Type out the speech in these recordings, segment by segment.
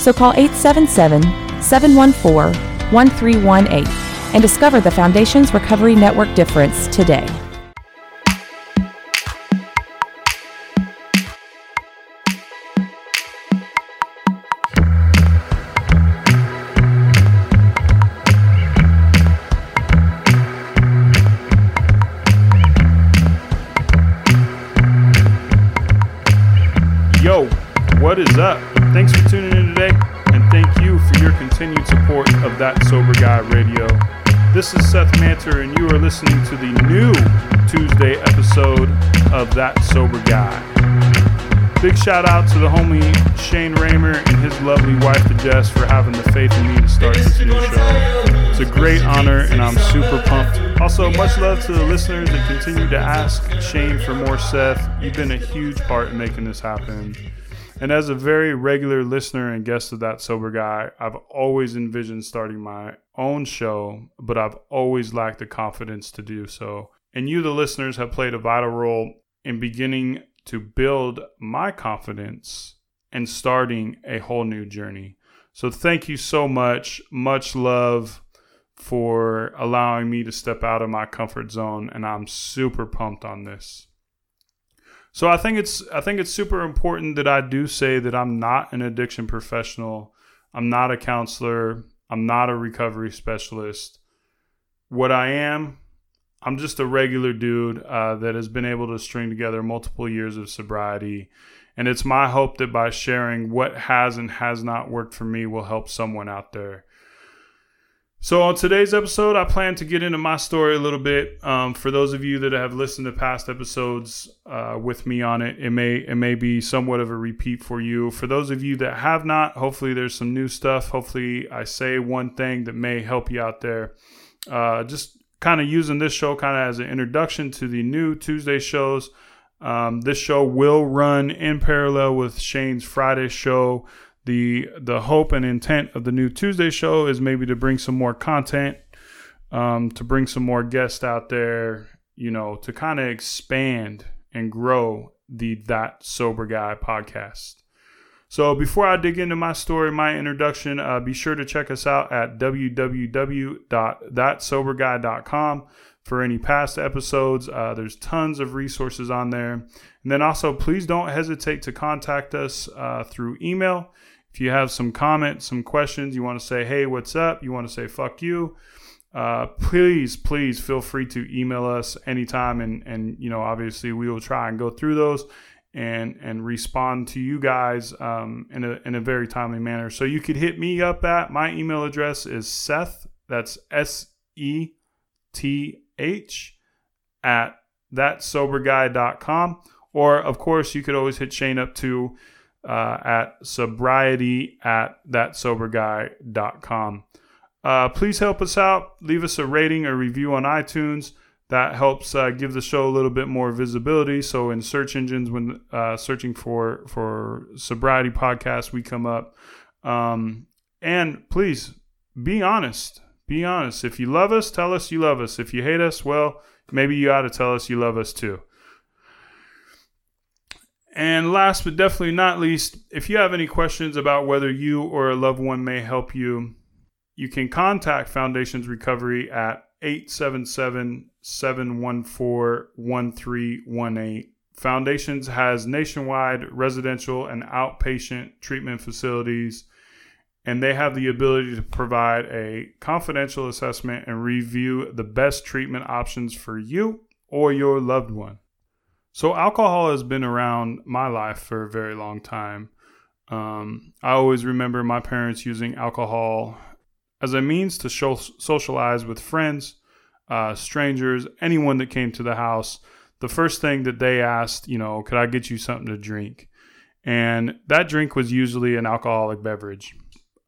so call 877 714 1318 and discover the Foundations Recovery Network difference today. This is Seth Manter, and you are listening to the new Tuesday episode of That Sober Guy. Big shout out to the homie Shane Ramer and his lovely wife, the Jess, for having the faith in me to start this new show. It's a great honor, and I'm super pumped. Also, much love to the listeners that continue to ask Shane for more Seth. You've been a huge part in making this happen. And as a very regular listener and guest of that sober guy, I've always envisioned starting my own show, but I've always lacked the confidence to do so. And you, the listeners, have played a vital role in beginning to build my confidence and starting a whole new journey. So thank you so much. Much love for allowing me to step out of my comfort zone and I'm super pumped on this. So I think it's I think it's super important that I do say that I'm not an addiction professional. I'm not a counselor. I'm not a recovery specialist. What I am, I'm just a regular dude uh, that has been able to string together multiple years of sobriety. And it's my hope that by sharing what has and has not worked for me will help someone out there. So, on today's episode, I plan to get into my story a little bit. Um, for those of you that have listened to past episodes uh, with me on it, it may it may be somewhat of a repeat for you. For those of you that have not, hopefully there's some new stuff. Hopefully, I say one thing that may help you out there. Uh, just kind of using this show kind of as an introduction to the new Tuesday shows. Um, this show will run in parallel with Shane's Friday show the the hope and intent of the new Tuesday show is maybe to bring some more content, um, to bring some more guests out there, you know, to kind of expand and grow the That Sober Guy podcast. So before I dig into my story, my introduction, uh, be sure to check us out at www.thatsoberguy.com for any past episodes. Uh, there's tons of resources on there. And then also, please don't hesitate to contact us uh, through email. If you have some comments, some questions, you want to say, hey, what's up? You want to say, fuck you. Uh, please, please feel free to email us anytime. And, and, you know, obviously we will try and go through those and, and respond to you guys um, in, a, in a very timely manner. So you could hit me up at my email address is Seth, that's S E T H, at thatsoberguy.com. Or, of course, you could always hit Shane up to uh, at sobriety at thatsoberguy.com. Uh, please help us out. Leave us a rating or review on iTunes. That helps uh, give the show a little bit more visibility. So in search engines, when uh, searching for for sobriety podcast, we come up. Um, and please be honest. Be honest. If you love us, tell us you love us. If you hate us, well, maybe you ought to tell us you love us too. And last but definitely not least, if you have any questions about whether you or a loved one may help you, you can contact Foundations Recovery at 877 714 1318. Foundations has nationwide residential and outpatient treatment facilities, and they have the ability to provide a confidential assessment and review the best treatment options for you or your loved one. So alcohol has been around my life for a very long time. Um, I always remember my parents using alcohol as a means to show, socialize with friends, uh, strangers, anyone that came to the house. The first thing that they asked, you know, could I get you something to drink? And that drink was usually an alcoholic beverage.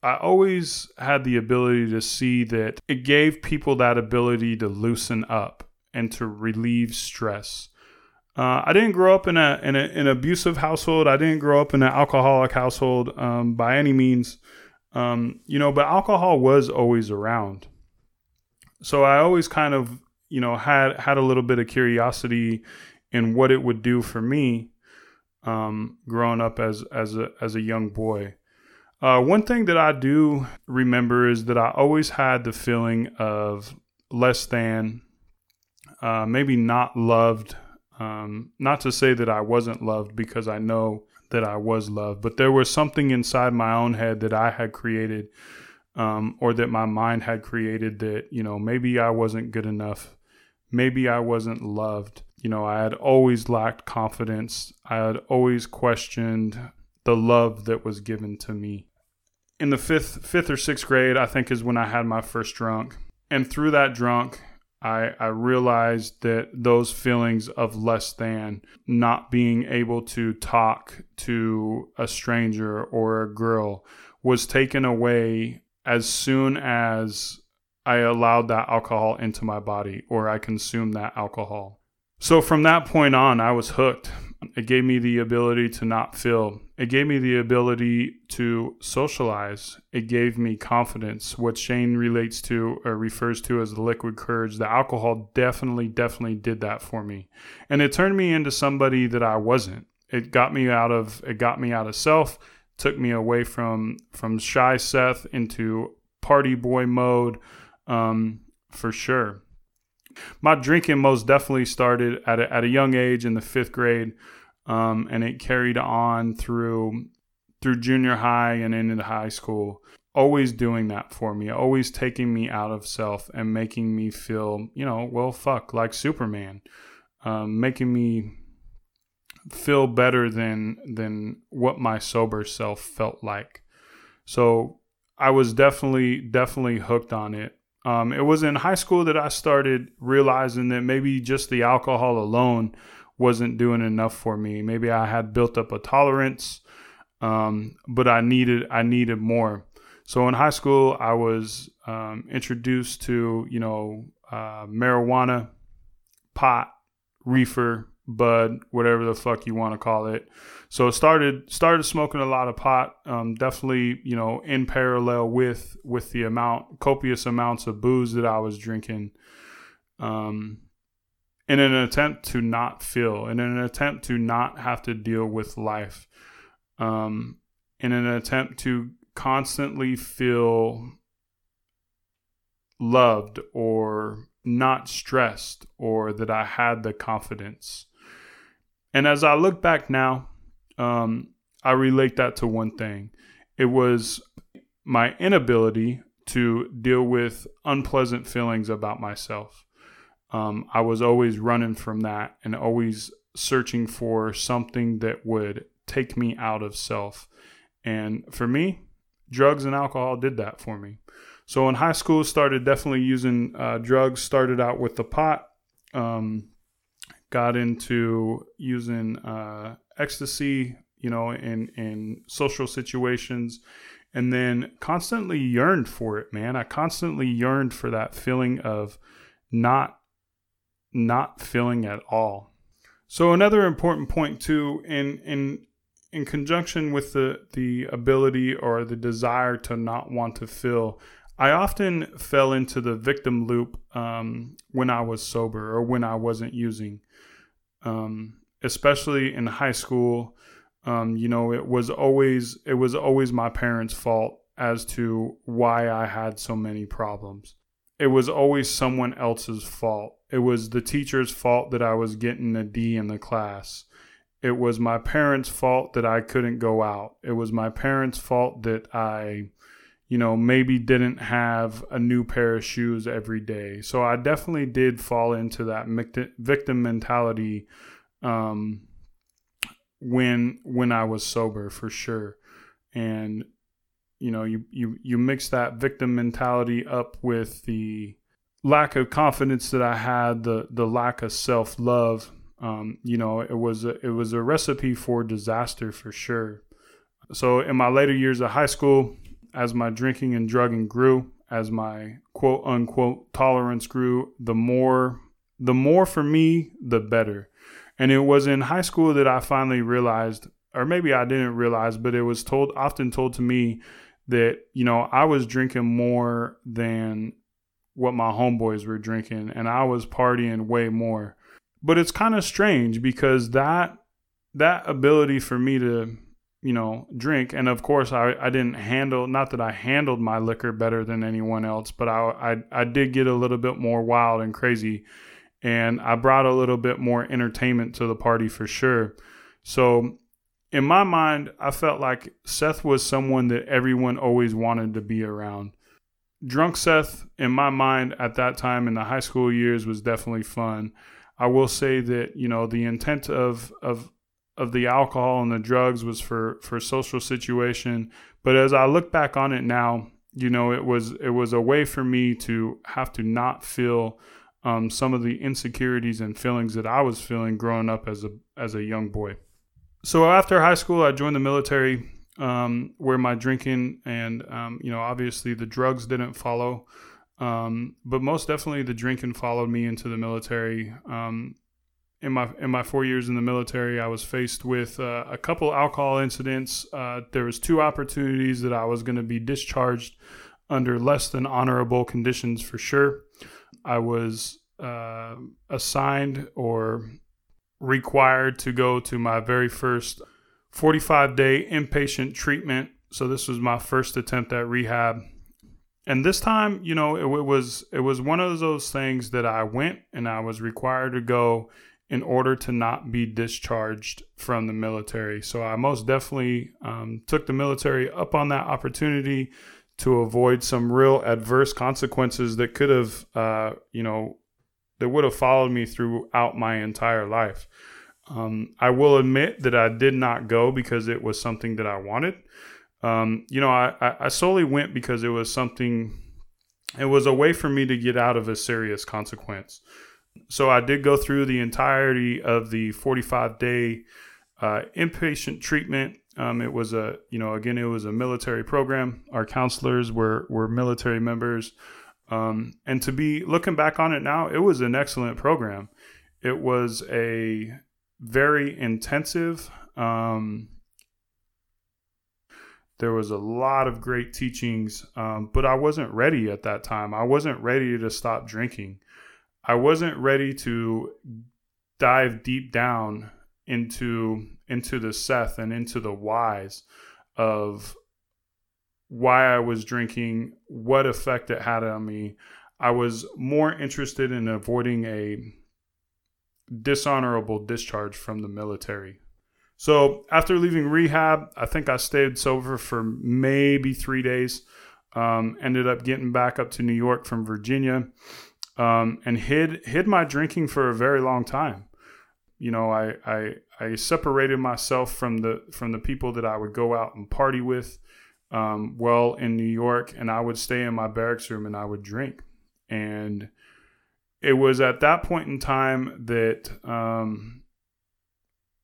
I always had the ability to see that it gave people that ability to loosen up and to relieve stress. Uh, I didn't grow up in a in an abusive household. I didn't grow up in an alcoholic household um, by any means, um, you know. But alcohol was always around, so I always kind of you know had had a little bit of curiosity in what it would do for me um, growing up as as a as a young boy. Uh, one thing that I do remember is that I always had the feeling of less than, uh, maybe not loved. Um, not to say that I wasn't loved because I know that I was loved, but there was something inside my own head that I had created um, or that my mind had created that, you know, maybe I wasn't good enough. Maybe I wasn't loved you know, I had always lacked confidence. I had always questioned the love that was given to me. In the fifth, fifth or sixth grade, I think is when I had my first drunk, and through that drunk, I, I realized that those feelings of less than, not being able to talk to a stranger or a girl, was taken away as soon as I allowed that alcohol into my body or I consumed that alcohol. So from that point on, I was hooked. It gave me the ability to not feel. It gave me the ability to socialize. It gave me confidence, what Shane relates to or refers to as the liquid courage. The alcohol definitely, definitely did that for me. And it turned me into somebody that I wasn't. It got me out of it got me out of self, took me away from from shy Seth into party boy mode, um, for sure my drinking most definitely started at a, at a young age in the fifth grade, um, and it carried on through through junior high and into high school. Always doing that for me, always taking me out of self and making me feel, you know, well, fuck, like Superman, um, making me feel better than than what my sober self felt like. So I was definitely definitely hooked on it um, it was in high school that I started realizing that maybe just the alcohol alone wasn't doing enough for me. Maybe I had built up a tolerance, um, but I needed I needed more. So in high school, I was um, introduced to you know uh, marijuana, pot, reefer, bud, whatever the fuck you want to call it. So started started smoking a lot of pot. Um, definitely, you know, in parallel with with the amount copious amounts of booze that I was drinking. Um, in an attempt to not feel, in an attempt to not have to deal with life, um, in an attempt to constantly feel loved or not stressed or that I had the confidence and as I look back now, um, I relate that to one thing. It was my inability to deal with unpleasant feelings about myself. Um, I was always running from that and always searching for something that would take me out of self. And for me, drugs and alcohol did that for me. So in high school, started definitely using uh, drugs. Started out with the pot. Um, got into using uh, ecstasy, you know, in in social situations, and then constantly yearned for it, man. I constantly yearned for that feeling of not not feeling at all. So another important point too, in in in conjunction with the the ability or the desire to not want to feel, I often fell into the victim loop um, when I was sober or when I wasn't using um, especially in high school. Um, you know, it was always it was always my parents' fault as to why I had so many problems. It was always someone else's fault. It was the teacher's fault that I was getting a D in the class. It was my parents' fault that I couldn't go out. It was my parents' fault that I, you know, maybe didn't have a new pair of shoes every day. So I definitely did fall into that victim mentality um, when when I was sober for sure. And you know, you you you mix that victim mentality up with the lack of confidence that I had, the the lack of self love. Um, you know, it was a, it was a recipe for disaster for sure. So in my later years of high school, as my drinking and drugging grew, as my quote unquote tolerance grew, the more the more for me, the better. And it was in high school that I finally realized, or maybe I didn't realize, but it was told often told to me that, you know, I was drinking more than what my homeboys were drinking and I was partying way more. But it's kind of strange because that that ability for me to you know, drink. And of course, I, I didn't handle, not that I handled my liquor better than anyone else, but I, I, I did get a little bit more wild and crazy. And I brought a little bit more entertainment to the party for sure. So in my mind, I felt like Seth was someone that everyone always wanted to be around. Drunk Seth, in my mind at that time in the high school years, was definitely fun. I will say that, you know, the intent of, of of the alcohol and the drugs was for for social situation. But as i look back on it now you know it was it was a way for me to have to not feel um, some of the insecurities and feelings that i was feeling growing up as a as a young boy. So after high school i joined the military um, where my drinking and um, you know obviously the drugs didn't follow. Um, but most definitely the drinking followed me into the military. Um, in my in my four years in the military, I was faced with uh, a couple alcohol incidents. Uh, there was two opportunities that I was going to be discharged under less than honorable conditions for sure. I was uh, assigned or required to go to my very first 45 day inpatient treatment. So this was my first attempt at rehab. And this time, you know, it, it was it was one of those things that I went and I was required to go in order to not be discharged from the military. So I most definitely um, took the military up on that opportunity to avoid some real adverse consequences that could have, uh, you know, that would have followed me throughout my entire life. Um, I will admit that I did not go because it was something that I wanted. Um, you know, I, I solely went because it was something, it was a way for me to get out of a serious consequence. So I did go through the entirety of the 45 day uh, inpatient treatment. Um, it was a, you know, again, it was a military program. Our counselors were were military members, um, and to be looking back on it now, it was an excellent program. It was a very intensive. Um, there was a lot of great teachings, um, but I wasn't ready at that time. I wasn't ready to stop drinking. I wasn't ready to dive deep down into into the Seth and into the whys of why I was drinking, what effect it had on me. I was more interested in avoiding a dishonorable discharge from the military. So after leaving rehab, I think I stayed sober for maybe three days. Um, ended up getting back up to New York from Virginia um, and hid hid my drinking for a very long time. You know, I, I I separated myself from the from the people that I would go out and party with. Um, well, in New York, and I would stay in my barracks room and I would drink. And it was at that point in time that um,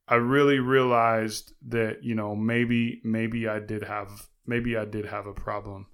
I really realized that you know maybe maybe I did have maybe I did have a problem,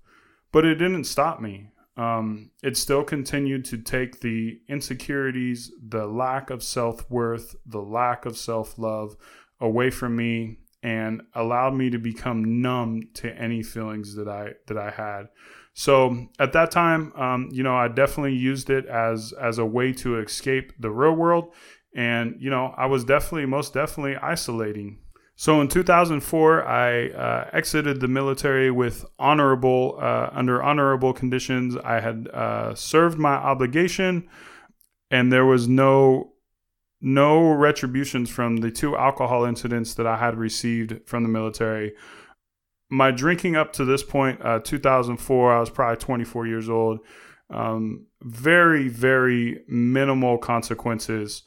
but it didn't stop me um, it still continued to take the insecurities, the lack of self worth, the lack of self love away from me and allowed me to become numb to any feelings that I that I had. So at that time, um, you know, I definitely used it as as a way to escape the real world, and you know, I was definitely most definitely isolating so in 2004, I uh, exited the military with honorable, uh, under honorable conditions. I had uh, served my obligation, and there was no no retributions from the two alcohol incidents that I had received from the military. My drinking up to this point, uh, 2004, I was probably 24 years old. Um, very, very minimal consequences.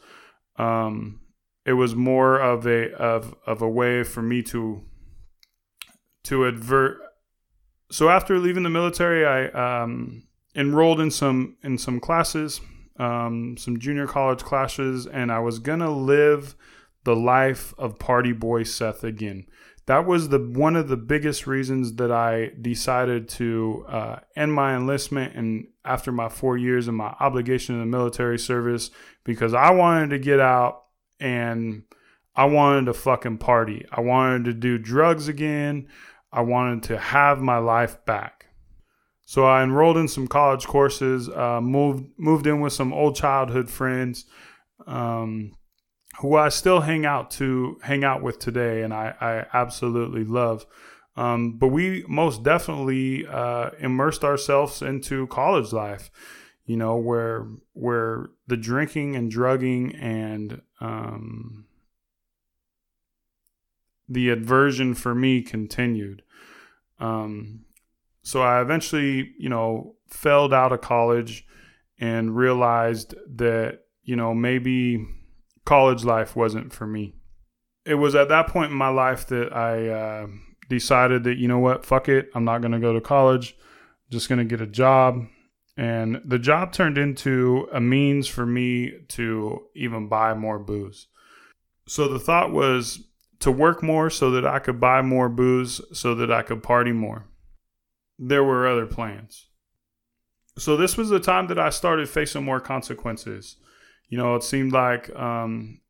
Um, it was more of a of of a way for me to to advert. So after leaving the military, I um, enrolled in some in some classes, um, some junior college classes, and I was gonna live the life of party boy Seth again. that was the one of the biggest reasons that I decided to uh, end my enlistment and after my four years and my obligation in the military service because I wanted to get out and I wanted to fucking party. I wanted to do drugs again. I wanted to have my life back. So I enrolled in some college courses, uh, moved moved in with some old childhood friends. Um, who I still hang out to hang out with today, and I, I absolutely love. Um, but we most definitely uh, immersed ourselves into college life, you know, where where the drinking and drugging and um, the aversion for me continued. Um, so I eventually, you know, failed out of college and realized that, you know, maybe college life wasn't for me. It was at that point in my life that I uh, decided that, you know what, fuck it. I'm not going to go to college. I'm just going to get a job. And the job turned into a means for me to even buy more booze. So the thought was to work more so that I could buy more booze so that I could party more. There were other plans. So this was the time that I started facing more consequences you know, it seemed like um,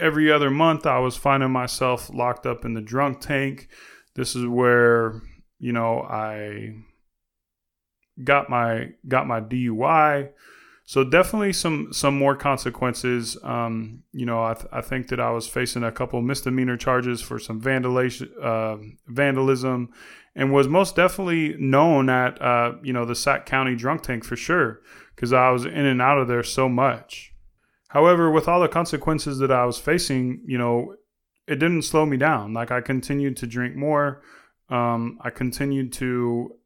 every other month I was finding myself locked up in the drunk tank. This is where, you know, I got my got my DUI. So definitely some some more consequences. Um, you know, I, th- I think that I was facing a couple misdemeanor charges for some vandalism, uh, vandalism, and was most definitely known at uh, you know the Sac County drunk tank for sure because I was in and out of there so much. However, with all the consequences that I was facing, you know, it didn't slow me down. Like I continued to drink more. Um, I continued to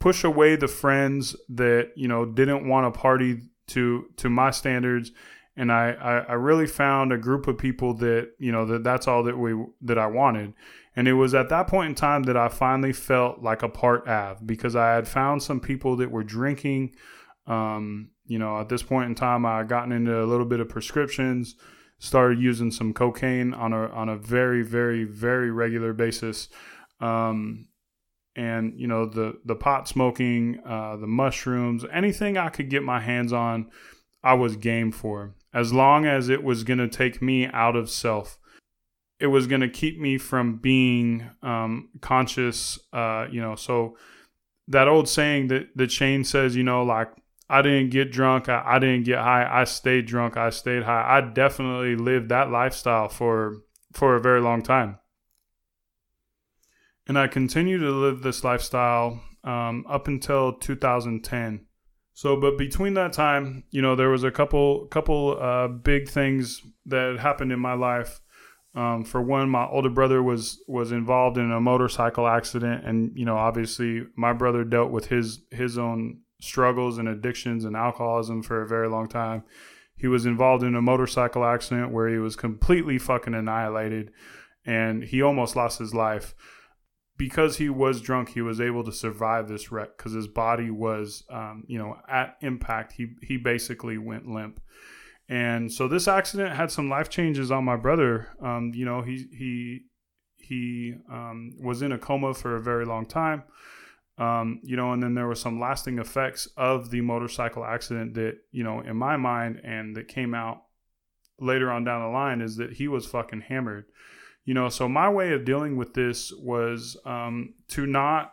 push away the friends that you know didn't want to party to to my standards. And I, I, I really found a group of people that you know that that's all that we that I wanted. And it was at that point in time that I finally felt like a part of because I had found some people that were drinking. Um, you know, at this point in time, I gotten into a little bit of prescriptions, started using some cocaine on a on a very very very regular basis, um, and you know the the pot smoking, uh, the mushrooms, anything I could get my hands on, I was game for. As long as it was gonna take me out of self, it was gonna keep me from being um, conscious. Uh, you know, so that old saying that the chain says, you know, like I didn't get drunk. I, I didn't get high. I stayed drunk. I stayed high. I definitely lived that lifestyle for for a very long time. And I continued to live this lifestyle um, up until 2010. So, but between that time, you know, there was a couple couple uh, big things that happened in my life. Um, for one, my older brother was was involved in a motorcycle accident, and you know, obviously, my brother dealt with his his own struggles and addictions and alcoholism for a very long time. He was involved in a motorcycle accident where he was completely fucking annihilated and he almost lost his life. Because he was drunk, he was able to survive this wreck because his body was, um, you know, at impact. He he basically went limp, and so this accident had some life changes on my brother. Um, you know, he he he um, was in a coma for a very long time. Um, you know, and then there were some lasting effects of the motorcycle accident that, you know, in my mind and that came out later on down the line is that he was fucking hammered. You know, so my way of dealing with this was um, to not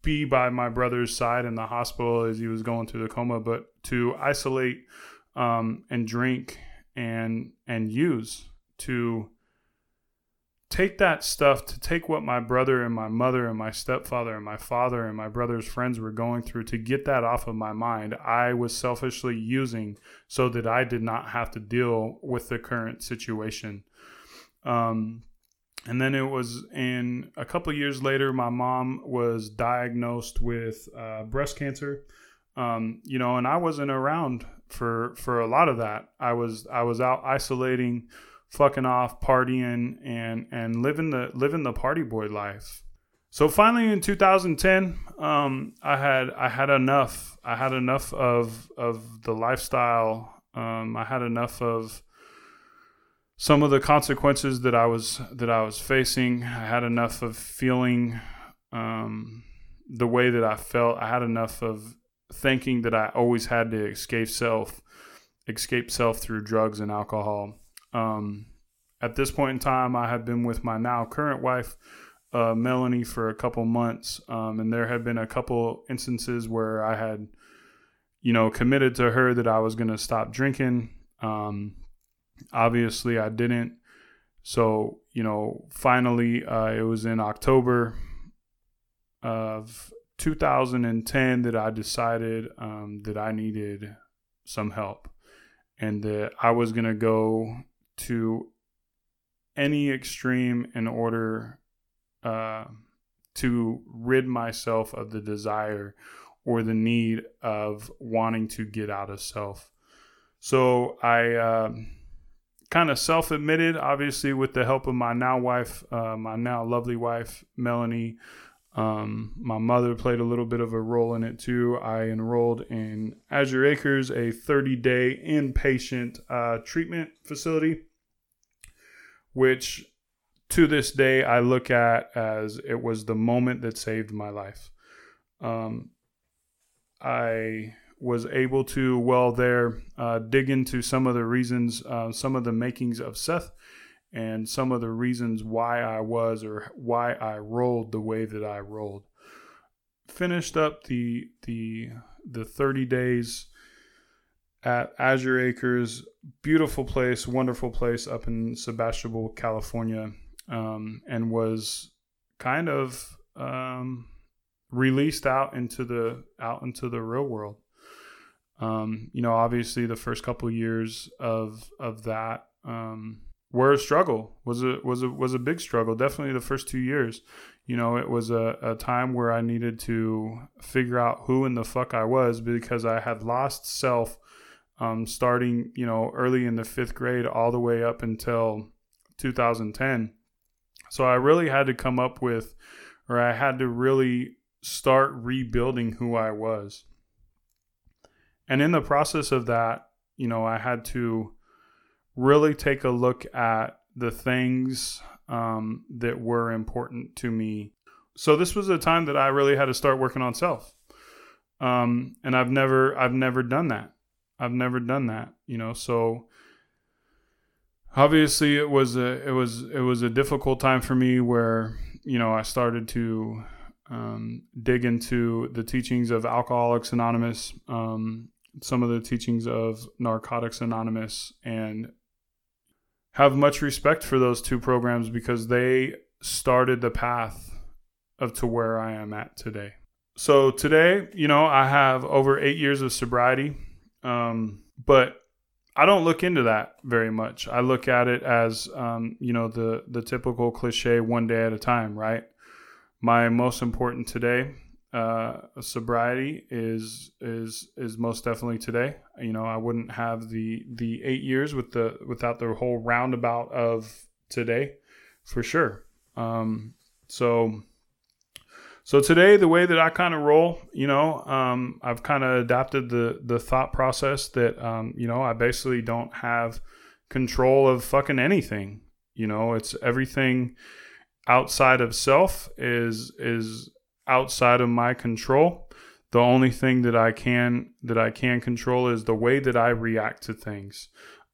be by my brother's side in the hospital as he was going through the coma, but to isolate um, and drink and and use to take that stuff to take what my brother and my mother and my stepfather and my father and my brother's friends were going through to get that off of my mind i was selfishly using so that i did not have to deal with the current situation um, and then it was in a couple years later my mom was diagnosed with uh, breast cancer um, you know and i wasn't around for for a lot of that i was i was out isolating fucking off, partying, and and living the living the party boy life. So finally, in 2010, um, I had I had enough. I had enough of of the lifestyle. Um, I had enough of some of the consequences that I was that I was facing. I had enough of feeling um, the way that I felt. I had enough of thinking that I always had to escape self, escape self through drugs and alcohol. Um, at this point in time, I had been with my now current wife, uh, Melanie, for a couple months, um, and there had been a couple instances where I had, you know, committed to her that I was going to stop drinking. Um, obviously, I didn't. So, you know, finally, uh, it was in October of 2010 that I decided um, that I needed some help and that I was going to go to any extreme in order uh, to rid myself of the desire or the need of wanting to get out of self. So I uh, kind of self admitted, obviously, with the help of my now wife, uh, my now lovely wife, Melanie. Um, my mother played a little bit of a role in it too. I enrolled in Azure Acres, a 30 day inpatient uh, treatment facility, which to this day I look at as it was the moment that saved my life. Um, I was able to, well, there, uh, dig into some of the reasons, uh, some of the makings of Seth and some of the reasons why I was or why I rolled the way that I rolled. Finished up the the the 30 days at Azure Acres, beautiful place, wonderful place up in Sebastopol, California, um, and was kind of um, released out into the out into the real world. Um, you know, obviously, the first couple years of of that um, were a struggle. Was a was a was a big struggle. Definitely the first two years you know it was a, a time where i needed to figure out who in the fuck i was because i had lost self um, starting you know early in the fifth grade all the way up until 2010 so i really had to come up with or i had to really start rebuilding who i was and in the process of that you know i had to really take a look at the things um, that were important to me. So this was a time that I really had to start working on self, um, and I've never I've never done that. I've never done that, you know. So obviously it was a it was it was a difficult time for me where you know I started to um, dig into the teachings of Alcoholics Anonymous, um, some of the teachings of Narcotics Anonymous, and have much respect for those two programs because they started the path of to where I am at today. So today, you know, I have over eight years of sobriety, um, but I don't look into that very much. I look at it as, um, you know, the the typical cliche, one day at a time, right? My most important today uh, sobriety is is is most definitely today. You know, I wouldn't have the the eight years with the without the whole roundabout of today, for sure. Um, so so today, the way that I kind of roll, you know, um, I've kind of adapted the the thought process that um, you know I basically don't have control of fucking anything. You know, it's everything outside of self is is outside of my control. The only thing that I can that I can control is the way that I react to things,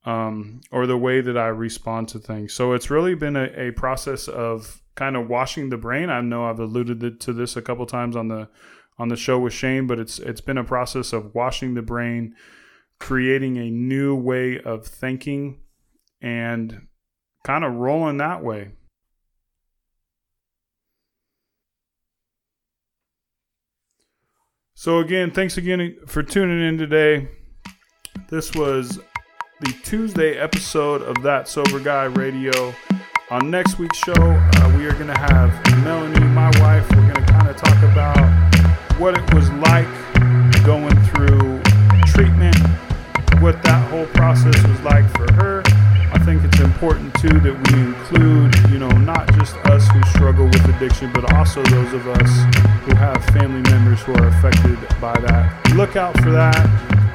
um, or the way that I respond to things. So it's really been a, a process of kind of washing the brain. I know I've alluded to this a couple times on the on the show with Shane, but it's it's been a process of washing the brain, creating a new way of thinking, and kind of rolling that way. So, again, thanks again for tuning in today. This was the Tuesday episode of That Sober Guy Radio. On next week's show, uh, we are going to have Melanie, my wife. We're going to kind of talk about what it was like going through treatment, what that whole process was like for her. I think it's important too that we include, you know, not just us who struggle with addiction, but also those of us who have family members who are affected by that. Look out for that.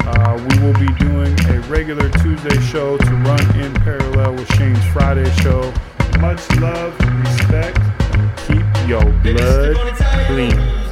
Uh, we will be doing a regular Tuesday show to run in parallel with Shane's Friday show. Much love, respect, keep your blood clean.